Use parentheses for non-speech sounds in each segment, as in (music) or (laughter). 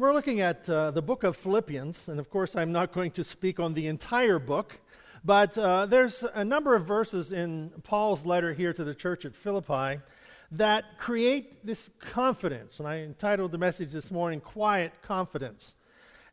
we're looking at uh, the book of Philippians, and of course, I'm not going to speak on the entire book, but uh, there's a number of verses in Paul's letter here to the church at Philippi that create this confidence. And I entitled the message this morning, Quiet Confidence.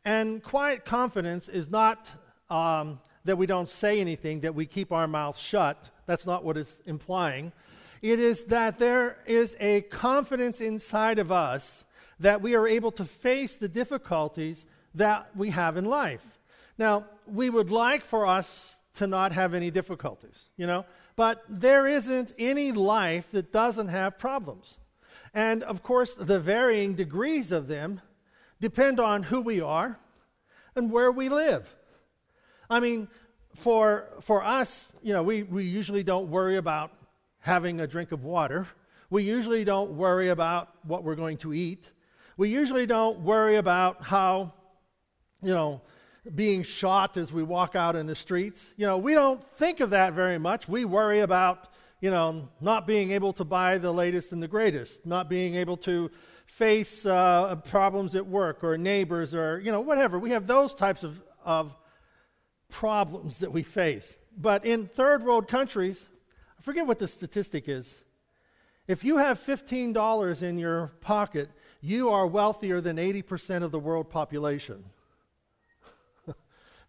And quiet confidence is not um, that we don't say anything, that we keep our mouth shut. That's not what it's implying. It is that there is a confidence inside of us that we are able to face the difficulties that we have in life. Now, we would like for us to not have any difficulties, you know, but there isn't any life that doesn't have problems. And of course, the varying degrees of them depend on who we are and where we live. I mean, for, for us, you know, we, we usually don't worry about having a drink of water. We usually don't worry about what we're going to eat we usually don't worry about how, you know, being shot as we walk out in the streets. You know, we don't think of that very much. We worry about, you know, not being able to buy the latest and the greatest, not being able to face uh, problems at work or neighbors or, you know, whatever. We have those types of, of problems that we face. But in third world countries, I forget what the statistic is. If you have $15 in your pocket, you are wealthier than 80% of the world population. (laughs)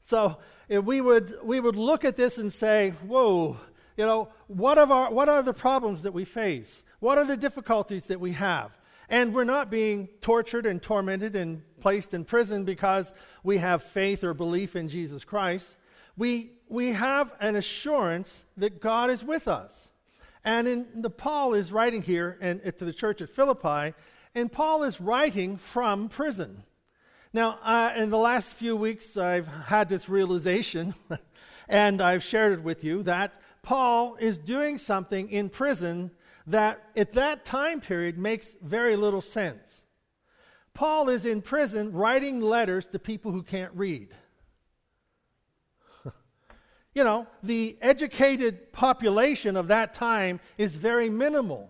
so we would, we would look at this and say, whoa, you know, what, of our, what are the problems that we face? What are the difficulties that we have? And we're not being tortured and tormented and placed in prison because we have faith or belief in Jesus Christ. We, we have an assurance that God is with us. And in the Paul is writing here and to the church at Philippi, and Paul is writing from prison. Now, uh, in the last few weeks, I've had this realization, (laughs) and I've shared it with you, that Paul is doing something in prison that at that time period makes very little sense. Paul is in prison writing letters to people who can't read. (laughs) you know, the educated population of that time is very minimal.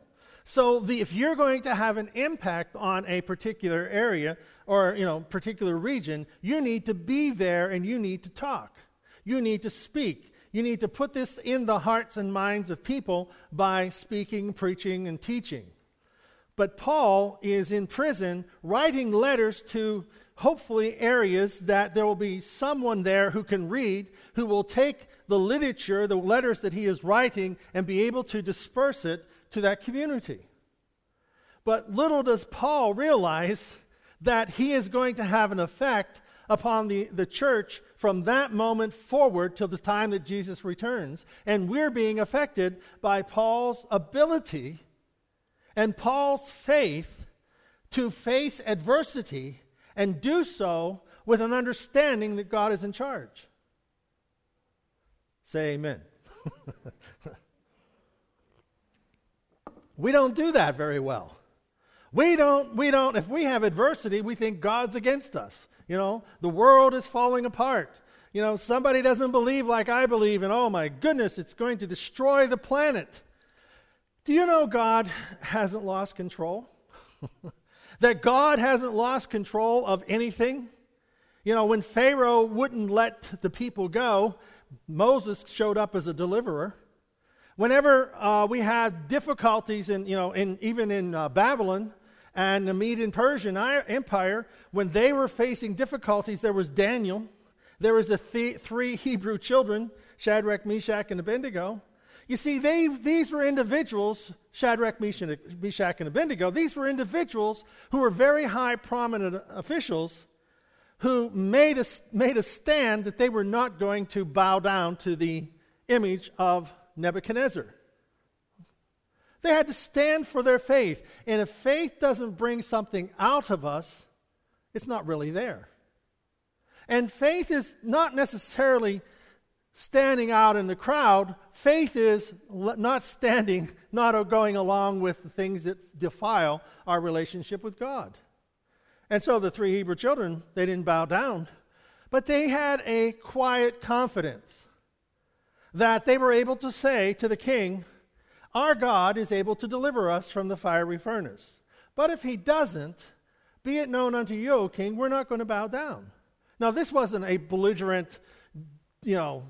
So the, if you're going to have an impact on a particular area or you know particular region, you need to be there and you need to talk. You need to speak. You need to put this in the hearts and minds of people by speaking, preaching, and teaching. But Paul is in prison writing letters to hopefully areas that there will be someone there who can read, who will take the literature, the letters that he is writing, and be able to disperse it to that community. But little does Paul realize that he is going to have an effect upon the, the church from that moment forward till the time that Jesus returns. And we're being affected by Paul's ability and Paul's faith to face adversity and do so with an understanding that God is in charge. Say amen. (laughs) We don't do that very well. We don't, we don't, if we have adversity, we think God's against us. You know, the world is falling apart. You know, somebody doesn't believe like I believe, and oh my goodness, it's going to destroy the planet. Do you know God hasn't lost control? (laughs) that God hasn't lost control of anything? You know, when Pharaoh wouldn't let the people go, Moses showed up as a deliverer whenever uh, we had difficulties in, you know, in, even in uh, Babylon and the Median Persian Empire, when they were facing difficulties, there was Daniel, there was the th- three Hebrew children, Shadrach, Meshach, and Abednego. You see, they, these were individuals, Shadrach, Meshach, and Abednego, these were individuals who were very high prominent officials who made a, made a stand that they were not going to bow down to the image of Nebuchadnezzar. They had to stand for their faith. And if faith doesn't bring something out of us, it's not really there. And faith is not necessarily standing out in the crowd. Faith is not standing, (laughs) not going along with the things that defile our relationship with God. And so the three Hebrew children, they didn't bow down, but they had a quiet confidence that they were able to say to the king, Our God is able to deliver us from the fiery furnace. But if he doesn't, Be it known unto you, O king, we're not going to bow down. Now, this wasn't a belligerent, you know,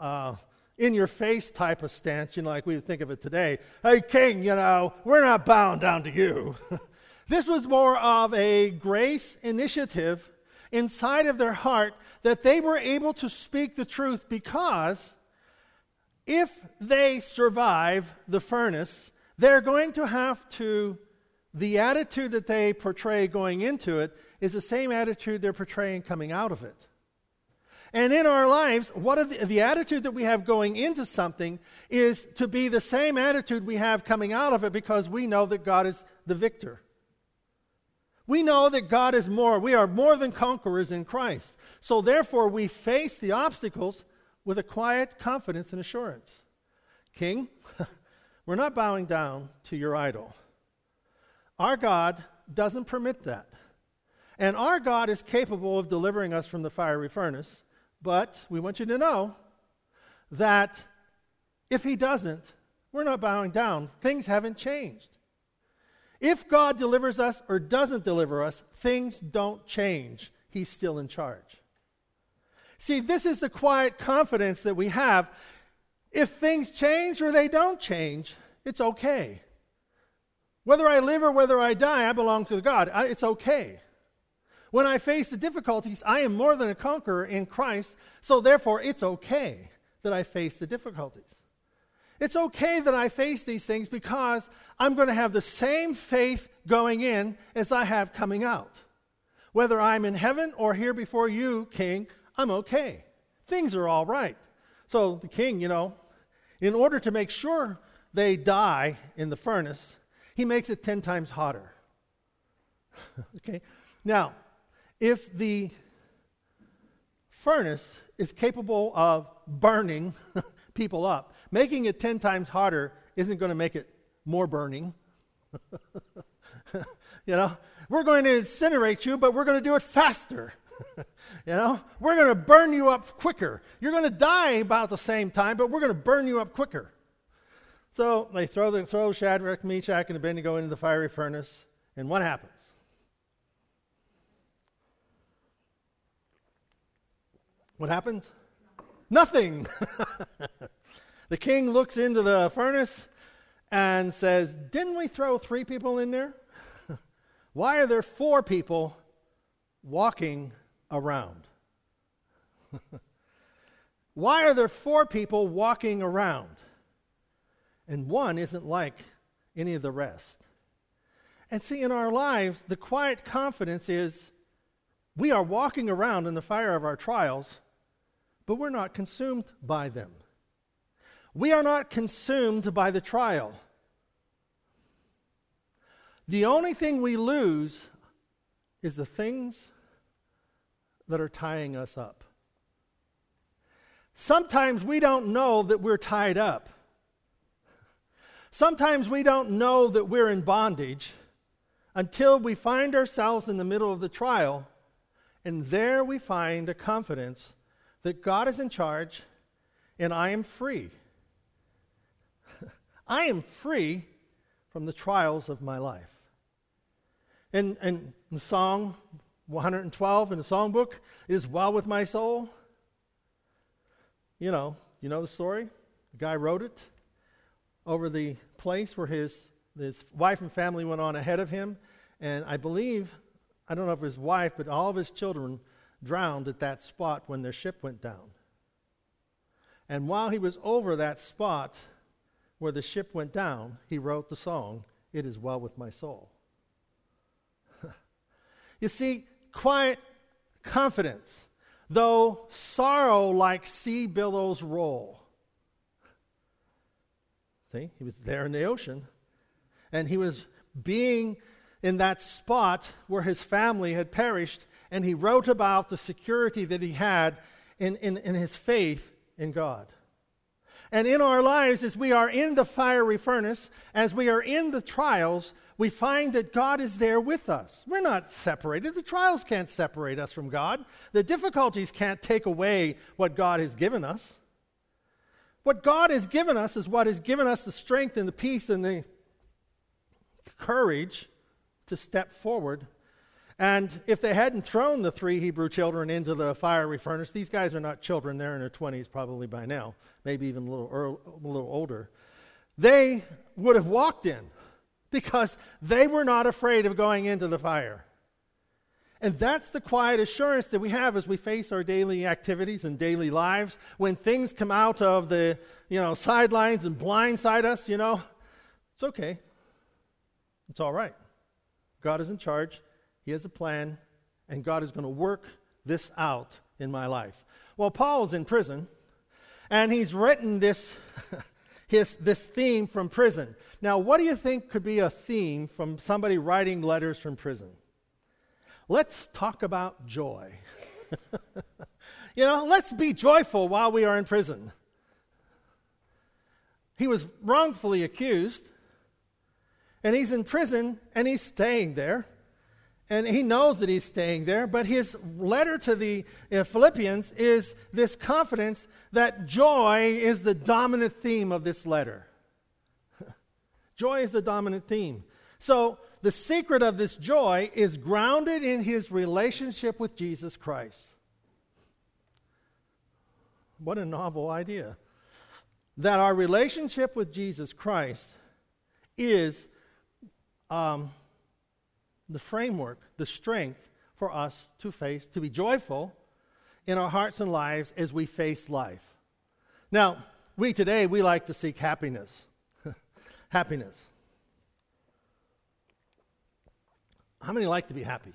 uh, in your face type of stance, you know, like we think of it today. Hey, king, you know, we're not bowing down to you. (laughs) this was more of a grace initiative inside of their heart that they were able to speak the truth because if they survive the furnace, they're going to have to, the attitude that they portray going into it is the same attitude they're portraying coming out of it. And in our lives, what the, the attitude that we have going into something is to be the same attitude we have coming out of it because we know that God is the victor. We know that God is more. We are more than conquerors in Christ. So therefore, we face the obstacles with a quiet confidence and assurance. King, (laughs) we're not bowing down to your idol. Our God doesn't permit that. And our God is capable of delivering us from the fiery furnace, but we want you to know that if He doesn't, we're not bowing down. Things haven't changed. If God delivers us or doesn't deliver us, things don't change. He's still in charge. See, this is the quiet confidence that we have. If things change or they don't change, it's okay. Whether I live or whether I die, I belong to God. I, it's okay. When I face the difficulties, I am more than a conqueror in Christ, so therefore it's okay that I face the difficulties. It's okay that I face these things because I'm going to have the same faith going in as I have coming out. Whether I'm in heaven or here before you, King, I'm okay. Things are all right. So the king, you know, in order to make sure they die in the furnace, he makes it 10 times hotter. (laughs) okay? Now, if the furnace is capable of burning (laughs) people up, making it 10 times hotter isn't going to make it more burning. (laughs) you know, we're going to incinerate you, but we're going to do it faster. (laughs) you know, we're going to burn you up quicker. You're going to die about the same time, but we're going to burn you up quicker. So they throw, the, throw Shadrach, Meshach, and Abednego into the fiery furnace, and what happens? What happens? Nothing. (laughs) the king looks into the furnace and says, Didn't we throw three people in there? (laughs) Why are there four people walking around? (laughs) Why are there four people walking around? And one isn't like any of the rest. And see, in our lives, the quiet confidence is we are walking around in the fire of our trials, but we're not consumed by them. We are not consumed by the trial. The only thing we lose is the things that are tying us up. Sometimes we don't know that we're tied up. Sometimes we don't know that we're in bondage until we find ourselves in the middle of the trial, and there we find a confidence that God is in charge and I am free. (laughs) I am free from the trials of my life. And, and the song 112 in the songbook is well with my soul. You know, you know the story? The guy wrote it over the place where his, his wife and family went on ahead of him. And I believe, I don't know if his wife, but all of his children drowned at that spot when their ship went down. And while he was over that spot where the ship went down, he wrote the song, It Is Well With My Soul. (laughs) you see, quiet confidence, though sorrow like sea billows roll. See, he was there in the ocean, and he was being in that spot where his family had perished, and he wrote about the security that he had in, in, in his faith in God. And in our lives, as we are in the fiery furnace, as we are in the trials, we find that God is there with us. We're not separated. The trials can't separate us from God, the difficulties can't take away what God has given us. What God has given us is what has given us the strength and the peace and the courage to step forward. And if they hadn't thrown the three Hebrew children into the fiery furnace, these guys are not children, they're in their 20s probably by now, maybe even a little, early, a little older. They would have walked in because they were not afraid of going into the fire. And that's the quiet assurance that we have as we face our daily activities and daily lives. When things come out of the, you know, sidelines and blindside us, you know, it's okay. It's all right. God is in charge. He has a plan, and God is going to work this out in my life. Well, Paul's in prison, and he's written this, (laughs) his, this theme from prison. Now, what do you think could be a theme from somebody writing letters from prison? Let's talk about joy. (laughs) you know, let's be joyful while we are in prison. He was wrongfully accused, and he's in prison, and he's staying there. And he knows that he's staying there, but his letter to the uh, Philippians is this confidence that joy is the dominant theme of this letter. (laughs) joy is the dominant theme. So the secret of this joy is grounded in his relationship with Jesus Christ. What a novel idea. That our relationship with Jesus Christ is um, the framework, the strength for us to face, to be joyful in our hearts and lives as we face life. Now, we today, we like to seek happiness. (laughs) happiness. How many like to be happy?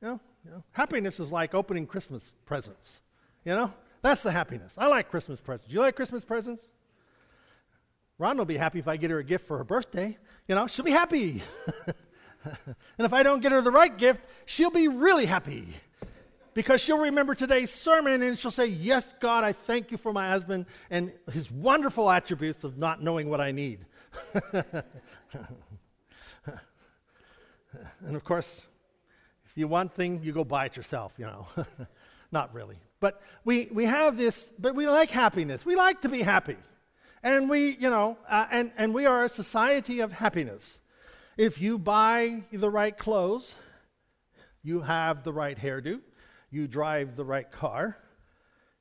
You know, you know, happiness is like opening Christmas presents. You know, that's the happiness. I like Christmas presents. Do You like Christmas presents? Ron will be happy if I get her a gift for her birthday. You know, she'll be happy. (laughs) (laughs) and if I don't get her the right gift, she'll be really happy because she'll remember today's sermon and she'll say, Yes, God, I thank you for my husband and his wonderful attributes of not knowing what I need. (laughs) And of course, if you want thing, you go buy it yourself, you know. (laughs) Not really. But we, we have this, but we like happiness. We like to be happy. And we, you know, uh, and, and we are a society of happiness. If you buy the right clothes, you have the right hairdo, you drive the right car.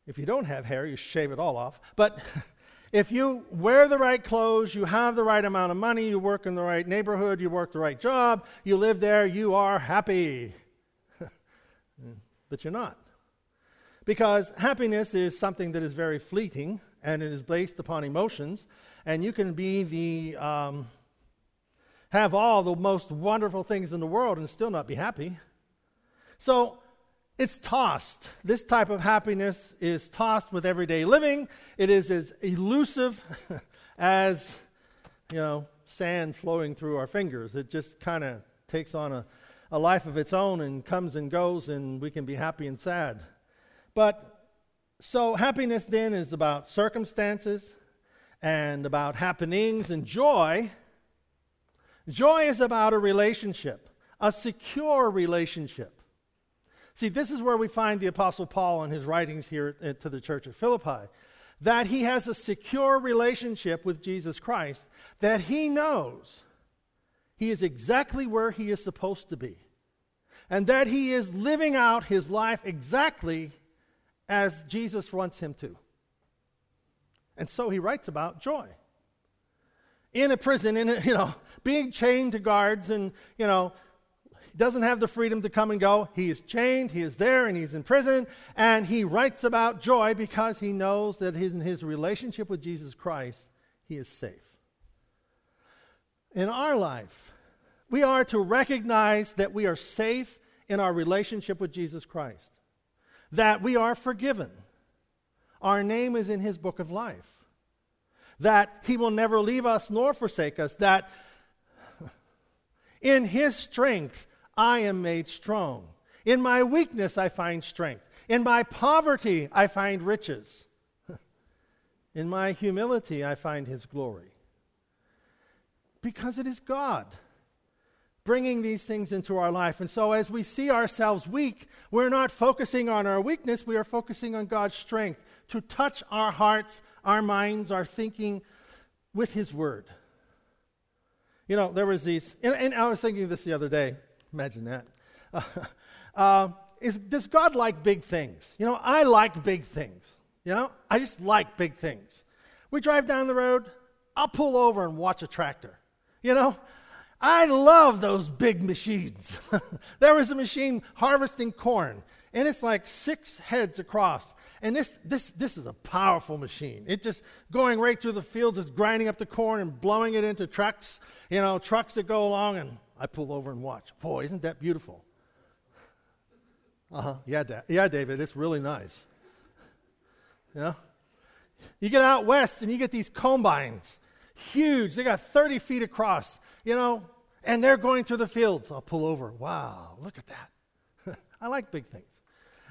If you don't have hair, you shave it all off. But (laughs) If you wear the right clothes, you have the right amount of money, you work in the right neighborhood, you work the right job, you live there, you are happy. (laughs) but you're not. Because happiness is something that is very fleeting and it is based upon emotions, and you can be the. Um, have all the most wonderful things in the world and still not be happy. So, it's tossed. This type of happiness is tossed with everyday living. It is as elusive (laughs) as, you know, sand flowing through our fingers. It just kind of takes on a, a life of its own and comes and goes, and we can be happy and sad. But so happiness then is about circumstances and about happenings, and joy. Joy is about a relationship, a secure relationship. See, this is where we find the Apostle Paul in his writings here to the church at Philippi that he has a secure relationship with Jesus Christ, that he knows he is exactly where he is supposed to be, and that he is living out his life exactly as Jesus wants him to. And so he writes about joy. In a prison, in a, you know, being chained to guards and, you know, doesn't have the freedom to come and go. He is chained, he is there, and he's in prison. And he writes about joy because he knows that in his relationship with Jesus Christ, he is safe. In our life, we are to recognize that we are safe in our relationship with Jesus Christ, that we are forgiven. Our name is in his book of life, that he will never leave us nor forsake us, that in his strength I am made strong. In my weakness, I find strength. In my poverty, I find riches. (laughs) In my humility, I find his glory. Because it is God bringing these things into our life. And so, as we see ourselves weak, we're not focusing on our weakness, we are focusing on God's strength to touch our hearts, our minds, our thinking with his word. You know, there was these, and, and I was thinking this the other day Imagine that. Uh, (laughs) uh, is, does God like big things? You know, I like big things. You know, I just like big things. We drive down the road, I'll pull over and watch a tractor. You know, I love those big machines. (laughs) there was a machine harvesting corn, and it's like six heads across. And this, this, this is a powerful machine. It just going right through the fields, just grinding up the corn and blowing it into trucks, you know, trucks that go along. And I pull over and watch. Boy, isn't that beautiful? Uh huh. Yeah, da- yeah, David, it's really nice. You know? You get out west and you get these combines, huge. They got 30 feet across, you know, and they're going through the fields. I'll pull over. Wow, look at that. I like big things.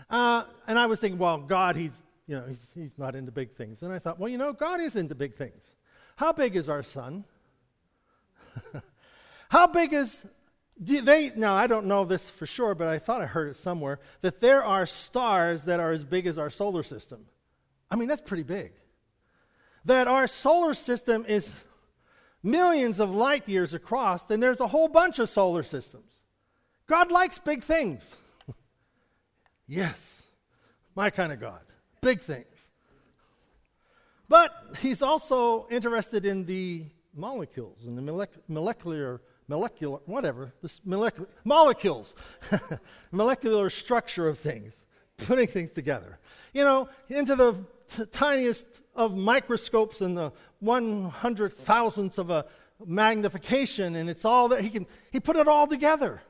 Uh, and I was thinking, well, God, he's, you know, he's, he's not into big things. And I thought, well, you know, God is into big things. How big is our sun? (laughs) How big is they now I don't know this for sure, but I thought I heard it somewhere that there are stars that are as big as our solar system. I mean, that's pretty big. That our solar system is millions of light years across, and there's a whole bunch of solar systems. God likes big things. Yes, my kind of God. Big things. But he's also interested in the molecules and the molecular molecular, whatever, this molecular, molecules, (laughs) molecular structure of things, putting things together. You know, into the t- tiniest of microscopes and the one hundred thousandths of a magnification, and it's all that he can, he put it all together.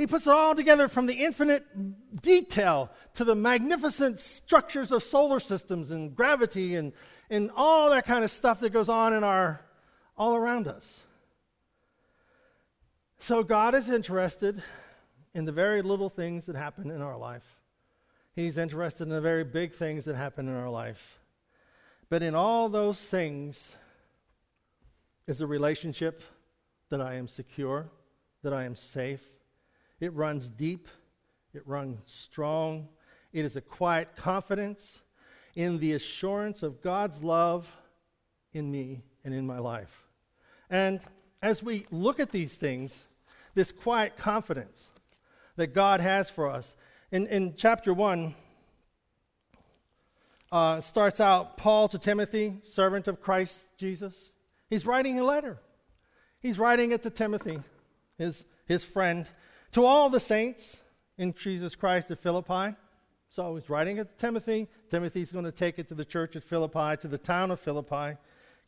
He puts it all together from the infinite detail to the magnificent structures of solar systems and gravity and, and all that kind of stuff that goes on in our all around us. So God is interested in the very little things that happen in our life. He's interested in the very big things that happen in our life. But in all those things is a relationship that I am secure, that I am safe. It runs deep, it runs strong. It is a quiet confidence in the assurance of God's love in me and in my life. And as we look at these things, this quiet confidence that God has for us. In, in chapter 1, uh, starts out Paul to Timothy, servant of Christ Jesus. He's writing a letter. He's writing it to Timothy, his, his friend, to all the saints in Jesus Christ at Philippi. So he's writing it to Timothy. Timothy's going to take it to the church at Philippi, to the town of Philippi.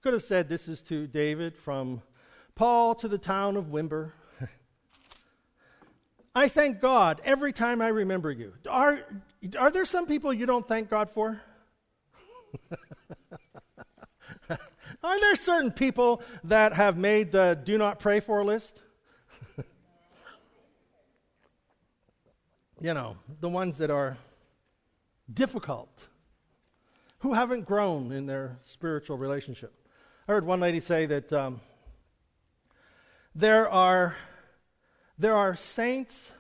Could have said this is to David from Paul to the town of Wimber. (laughs) I thank God every time I remember you. Are, are there some people you don't thank God for? (laughs) are there certain people that have made the do not pray for list? You know, the ones that are difficult, who haven't grown in their spiritual relationship. I heard one lady say that um, there are there are saints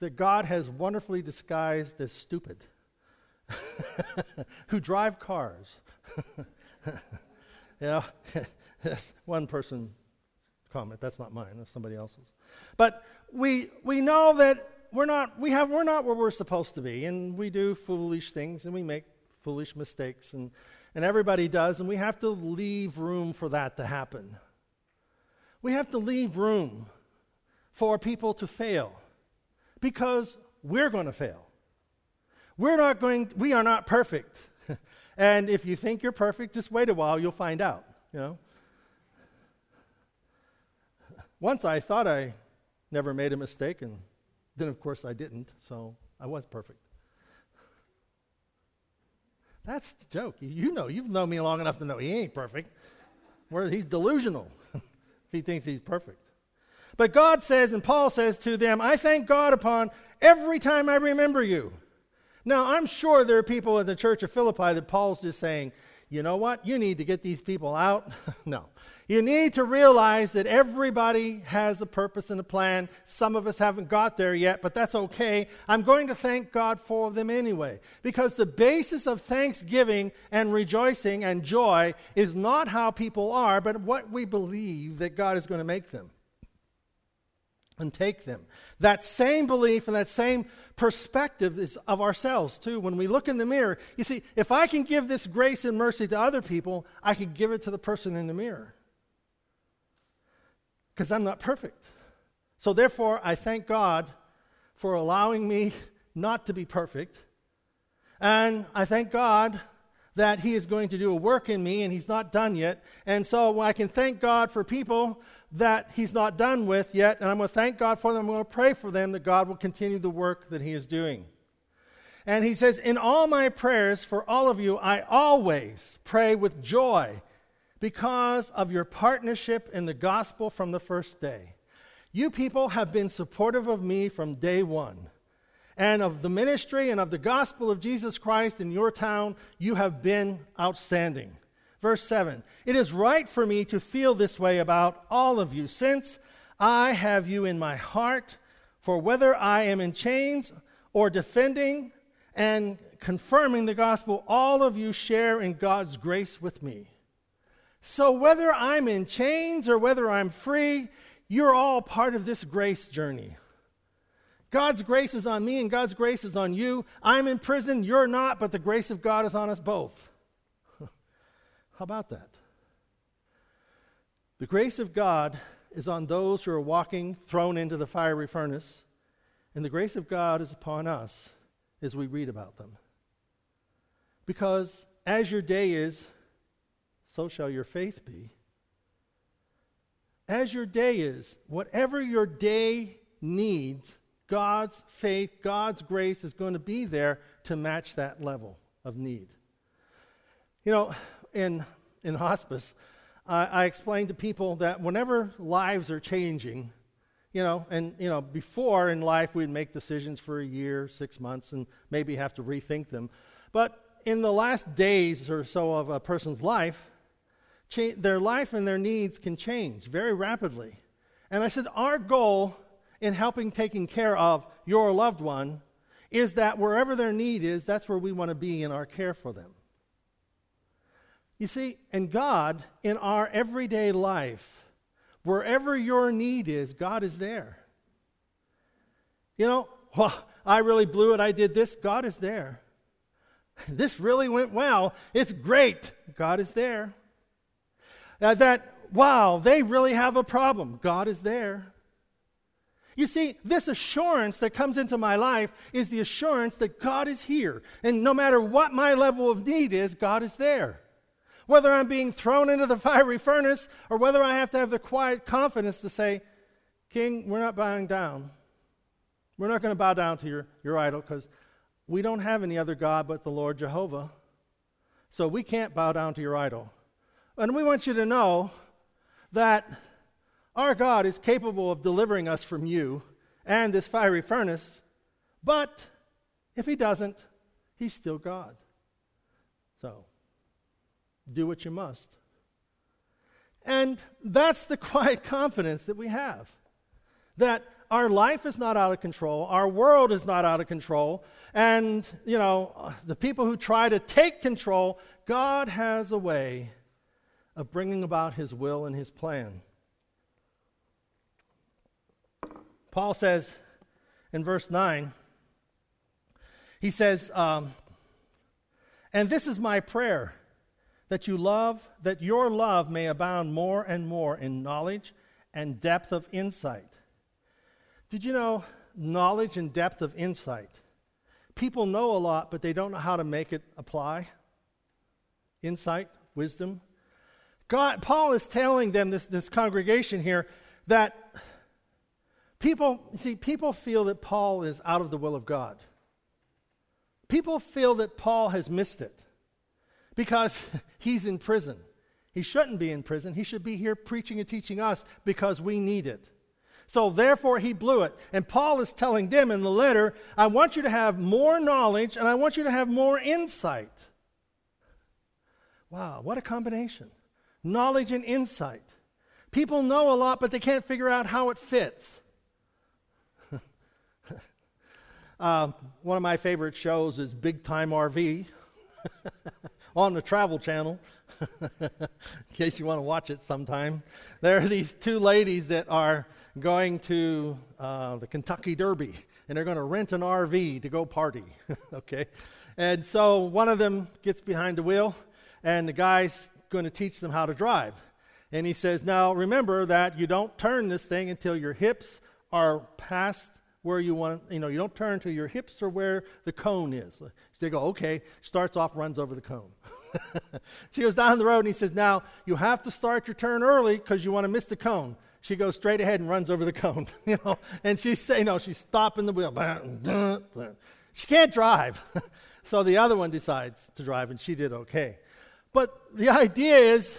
that God has wonderfully disguised as stupid, (laughs) who drive cars. (laughs) you know, (laughs) that's one person comment. That's not mine. That's somebody else's. But we we know that we're not we have we're not where we're supposed to be, and we do foolish things, and we make foolish mistakes, and and everybody does, and we have to leave room for that to happen. We have to leave room for people to fail because we're going to fail. We're not going, we are not perfect. (laughs) and if you think you're perfect, just wait a while, you'll find out, you know. Once I thought I never made a mistake, and then of course I didn't, so I was perfect. That's the joke. You know, you've known me long enough to know he ain't perfect. Where he's delusional (laughs) if he thinks he's perfect. But God says, and Paul says to them, I thank God upon every time I remember you. Now, I'm sure there are people in the church of Philippi that Paul's just saying, you know what? You need to get these people out. (laughs) no. You need to realize that everybody has a purpose and a plan. Some of us haven't got there yet, but that's okay. I'm going to thank God for them anyway. Because the basis of thanksgiving and rejoicing and joy is not how people are, but what we believe that God is going to make them. and take them. That same belief and that same perspective is of ourselves too. When we look in the mirror, you see, if I can give this grace and mercy to other people, I can give it to the person in the mirror. Because I'm not perfect. So therefore, I thank God for allowing me not to be perfect. And I thank God that He is going to do a work in me and He's not done yet. And so I can thank God for people that He's not done with yet. And I'm going to thank God for them. I'm going to pray for them that God will continue the work that He is doing. And He says, In all my prayers for all of you, I always pray with joy because of your partnership in the gospel from the first day. You people have been supportive of me from day one and of the ministry and of the gospel of Jesus Christ in your town, you have been outstanding. Verse 7 It is right for me to feel this way about all of you, since I have you in my heart, for whether I am in chains or defending and confirming the gospel, all of you share in God's grace with me. So, whether I'm in chains or whether I'm free, you're all part of this grace journey. God's grace is on me and God's grace is on you. I'm in prison, you're not, but the grace of God is on us both. (laughs) How about that? The grace of God is on those who are walking thrown into the fiery furnace, and the grace of God is upon us as we read about them. Because as your day is, so shall your faith be. As your day is, whatever your day needs, God's faith, God's grace is going to be there to match that level of need. You know, in, in hospice, uh, I explain to people that whenever lives are changing, you know, and, you know, before in life we'd make decisions for a year, six months, and maybe have to rethink them. But in the last days or so of a person's life, cha- their life and their needs can change very rapidly. And I said, our goal in helping taking care of your loved one is that wherever their need is, that's where we want to be in our care for them. You see, and God, in our everyday life, wherever your need is, God is there. You know, (laughs) well, I really blew it, I did this, God is there. (laughs) This really went well, it's great, God is there. Uh, that, wow, they really have a problem, God is there. You see, this assurance that comes into my life is the assurance that God is here. And no matter what my level of need is, God is there. Whether I'm being thrown into the (laughs) fiery furnace or whether I have to have the quiet confidence to say, King, we're not bowing down. We're not going to bow down to your, your idol because we don't have any other God but the Lord Jehovah. So we can't bow down to your idol. And we want you to know that our God is capable of delivering us from you and this fiery furnace, but if He doesn't, He's still God. So, do what you must. And that's the (laughs) quiet confidence that we have that our life is not out of control, our world is not out of control, and, you know, the people who try to take control, God has a way of bringing about His will and His plan. Paul says in verse 9, he says, um, And this is my prayer, that you love, that your love may abound more and more in knowledge and depth of insight. Did you know knowledge and depth of insight? People know a lot, but they don't know how to make it apply. Insight, wisdom. God, Paul is telling them, this, this congregation here, that People, see, people feel that Paul is out of the will of God. People feel that Paul has missed it because (laughs) he's in prison. He shouldn't be in prison. He should be here preaching and teaching us because we need it. So therefore, he blew it. And Paul is telling them in the letter, I want you to have more knowledge and I want you to have more insight. Wow, what a combination. Knowledge and insight. People know a lot, but they can't figure out how it fits. Uh, (laughs) one of my favorite shows is Big Time RV (laughs) on the Travel Channel, (laughs) in case you want to watch it sometime. There are these two ladies that are going to uh, the Kentucky Derby and they're going to rent an RV to go party. okay? And so one of them gets behind the wheel and the guy's going to teach them how to drive. And he says, Now remember that you don't turn this thing until your hips are past where you want, you know, you don't turn until your hips are where the cone is. So they go, okay, starts off, runs over the cone. (laughs) she goes down the road and he says, Now you have to start your turn early because you want to miss the cone. She goes straight ahead and runs over the cone, (laughs) you know, and she's saying, know, she's stopping the wheel. She can't drive. (laughs) so the other one decides to drive and she did okay. But the idea is,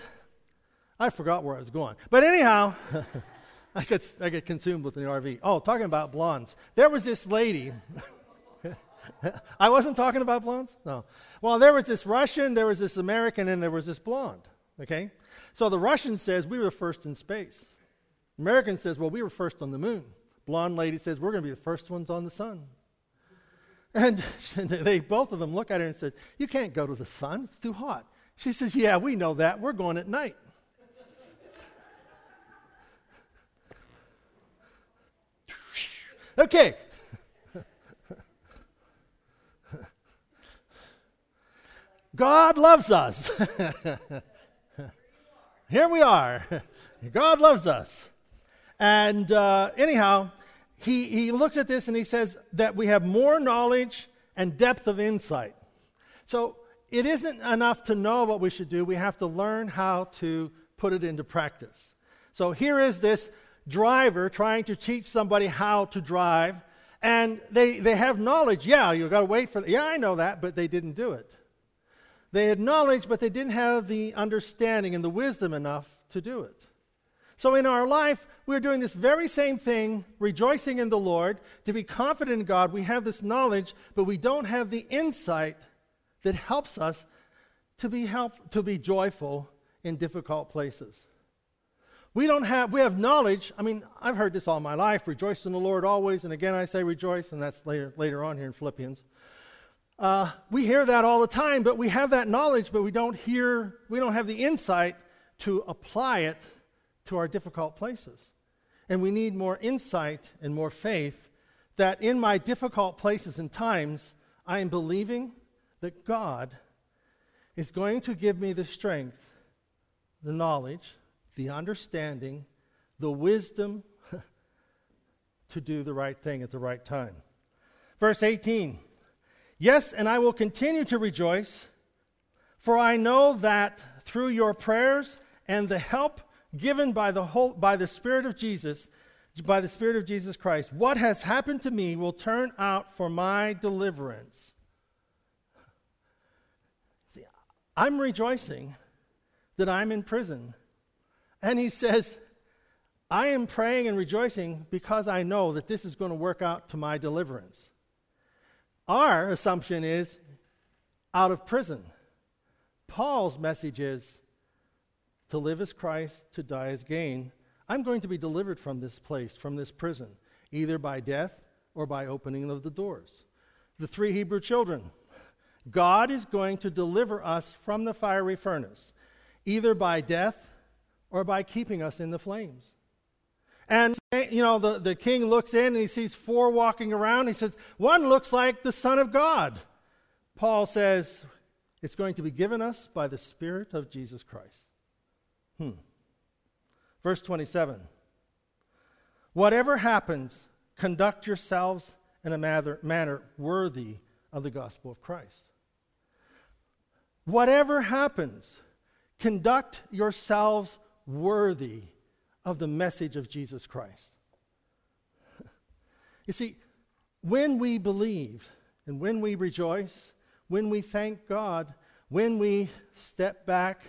I forgot where I was going. But anyhow, (laughs) I get, I get consumed with the RV. Oh, talking about blondes. There was this lady. (laughs) I wasn't talking about blondes? No. Well, there was this Russian, there was this American, and there was this blonde. Okay? So the Russian says, We were first in space. American says, Well, we were first on the moon. Blonde lady says, We're going to be the first ones on the sun. And (laughs) they both of them look at her and says, You can't go to the sun, it's too hot. She says, Yeah, we know that. We're going at night. okay. God loves us. (laughs) Here we are. God loves us. And uh, anyhow, he, he looks at this and he says that we have more knowledge and depth of insight. So it isn't enough to know what we should do, we have to learn how to put it into practice. So here is this driver trying to teach somebody how to drive, and they, they have knowledge. Yeah, you've got to wait for, yeah, I know that, but they didn't do it. They had knowledge, but they didn't have the understanding and the wisdom enough to do it. So in our life, we're doing this very same thing, rejoicing in the Lord, to be confident in God. We have this knowledge, but we don't have the insight that helps us to be, help, to be joyful in difficult places. We don't have, we have knowledge. I mean, I've heard this all my life rejoice in the Lord always. And again, I say rejoice, and that's later, later on here in Philippians. Uh, we hear that all the time, but we have that knowledge, but we don't hear, we don't have the insight to apply it to our difficult places. And we need more insight and more faith that in my difficult places and times, I am believing that God is going to give me the strength, the knowledge, the understanding, the wisdom (laughs) to do the right thing at the right time. Verse 18 Yes, and I will continue to rejoice, for I know that through your prayers and the help given by the, whole, by the Spirit of Jesus, by the Spirit of Jesus Christ, what has happened to me will turn out for my deliverance. I'm rejoicing that I'm in prison. And he says, I am praying and rejoicing because I know that this is going to work out to my deliverance. Our assumption is out of prison. Paul's message is to live as Christ, to die as gain. I'm going to be delivered from this place, from this prison, either by death or by opening of the doors. The three Hebrew children God is going to deliver us from the fiery furnace, either by death or by keeping us in the flames. And, you know, the, the king looks in and he sees four walking around. He says, One looks like the Son of God. Paul says, It's going to be given us by the Spirit of Jesus Christ. Hmm. Verse 27 Whatever happens, conduct yourselves in a manner, manner worthy of the gospel of Christ. Whatever happens, conduct yourselves worthy of the message of Jesus Christ. (laughs) you see, when we believe and when we rejoice, when we thank God, when we step back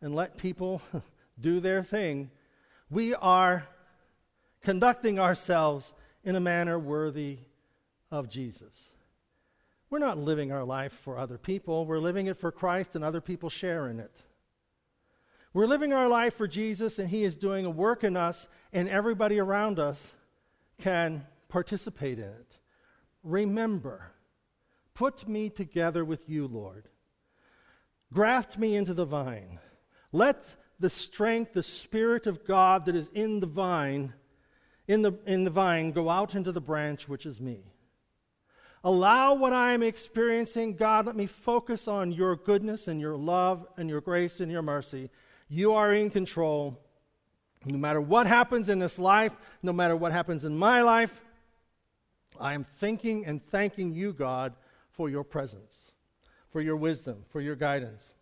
and let people (laughs) do their thing, we are conducting ourselves in a manner worthy of Jesus. We're not living our life for other people, we're living it for Christ, and other people share in it. We're living our life for Jesus, and He is doing a work in us, and everybody around us can participate in it. Remember, put me together with you, Lord. Graft me into the vine. Let the strength, the Spirit of God that is in the vine, in the, in the vine go out into the branch, which is me. Allow what I am experiencing, God, let me focus on your goodness and your love and your grace and your mercy. You are in control. No matter what happens in this life, no matter what happens in my life, I am thinking and thanking you, God, for your presence, for your wisdom, for your guidance.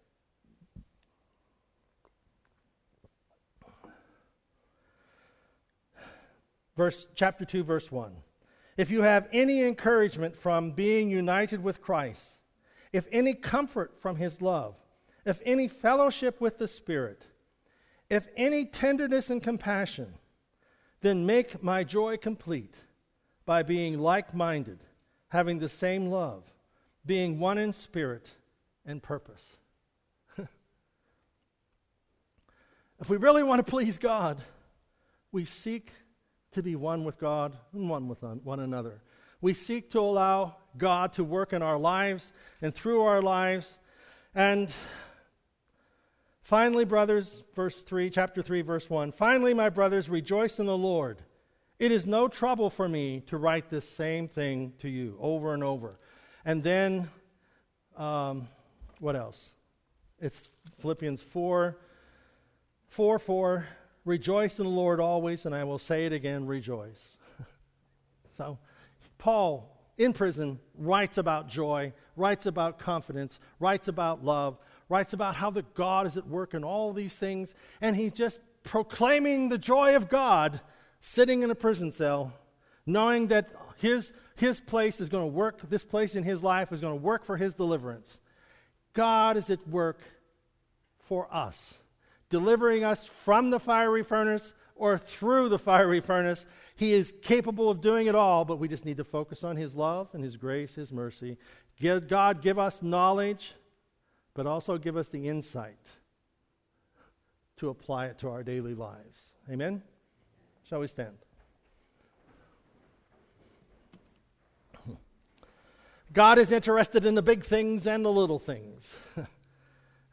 Verse chapter 2 verse 1. If you have any encouragement from being united with Christ, if any comfort from his love, if any fellowship with the Spirit, if any tenderness and compassion, then make my joy complete by being like minded, having the same love, being one in spirit and purpose. (laughs) if we really want to please God, we seek to be one with God and one with one another. We seek to allow God to work in our lives and through our lives. And finally, brothers, verse 3, chapter 3, verse 1 finally, my brothers, rejoice in the Lord. It is no trouble for me to write this same thing to you over and over. And then, um, what else? It's Philippians 4 4 4. Rejoice in the Lord always, and I will say it again, rejoice. (laughs) so, Paul in prison writes about joy, writes about confidence, writes about love, writes about how the God is at work in all these things, and he's just proclaiming the joy of God sitting in a prison cell, knowing that his, his place is going to work, this place in his life is going to work for his deliverance. God is at work for us delivering us from the fiery furnace or through the fiery furnace. He is capable of doing it all, but we just need to focus on His love and His grace, His mercy. God, give us knowledge, but also give us the insight to apply it to our daily lives. Amen? Shall we stand? God is interested in the big things and the little things. (laughs)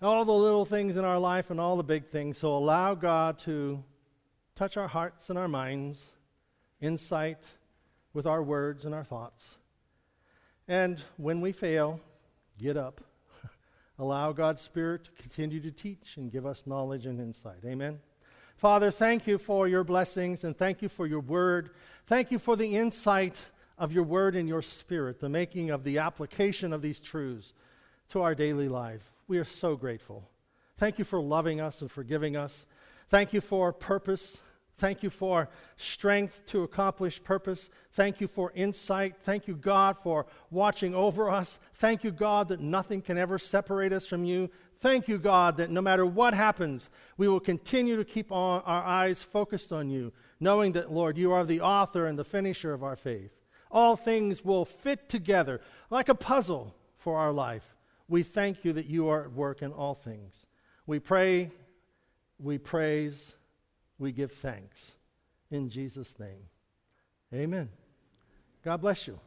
all the little things in our life and all the big things. So allow God to touch our hearts and our minds, insight with our words and our thoughts. And when we fail, get up. (laughs) allow God's Spirit to continue to teach and give us knowledge and insight. Amen. Father, thank you for your blessings and thank you for your word. Thank you for the insight of your word and your spirit, the making of the application of these truths to our daily life. We are so grateful. Thank you for loving us and forgiving us. Thank you for purpose. Thank you for strength to accomplish purpose. Thank you for insight. Thank you, God, for watching over us. Thank you, God, that nothing can ever separate us from you. Thank you, God, that no matter what happens, we will continue to keep our eyes focused on you, knowing that, Lord, you are the author and the finisher of our faith. All things will fit together like a puzzle for our life. We thank you that you are at work in all things. We pray, we praise, we give thanks. In Jesus' name. Amen. God bless you.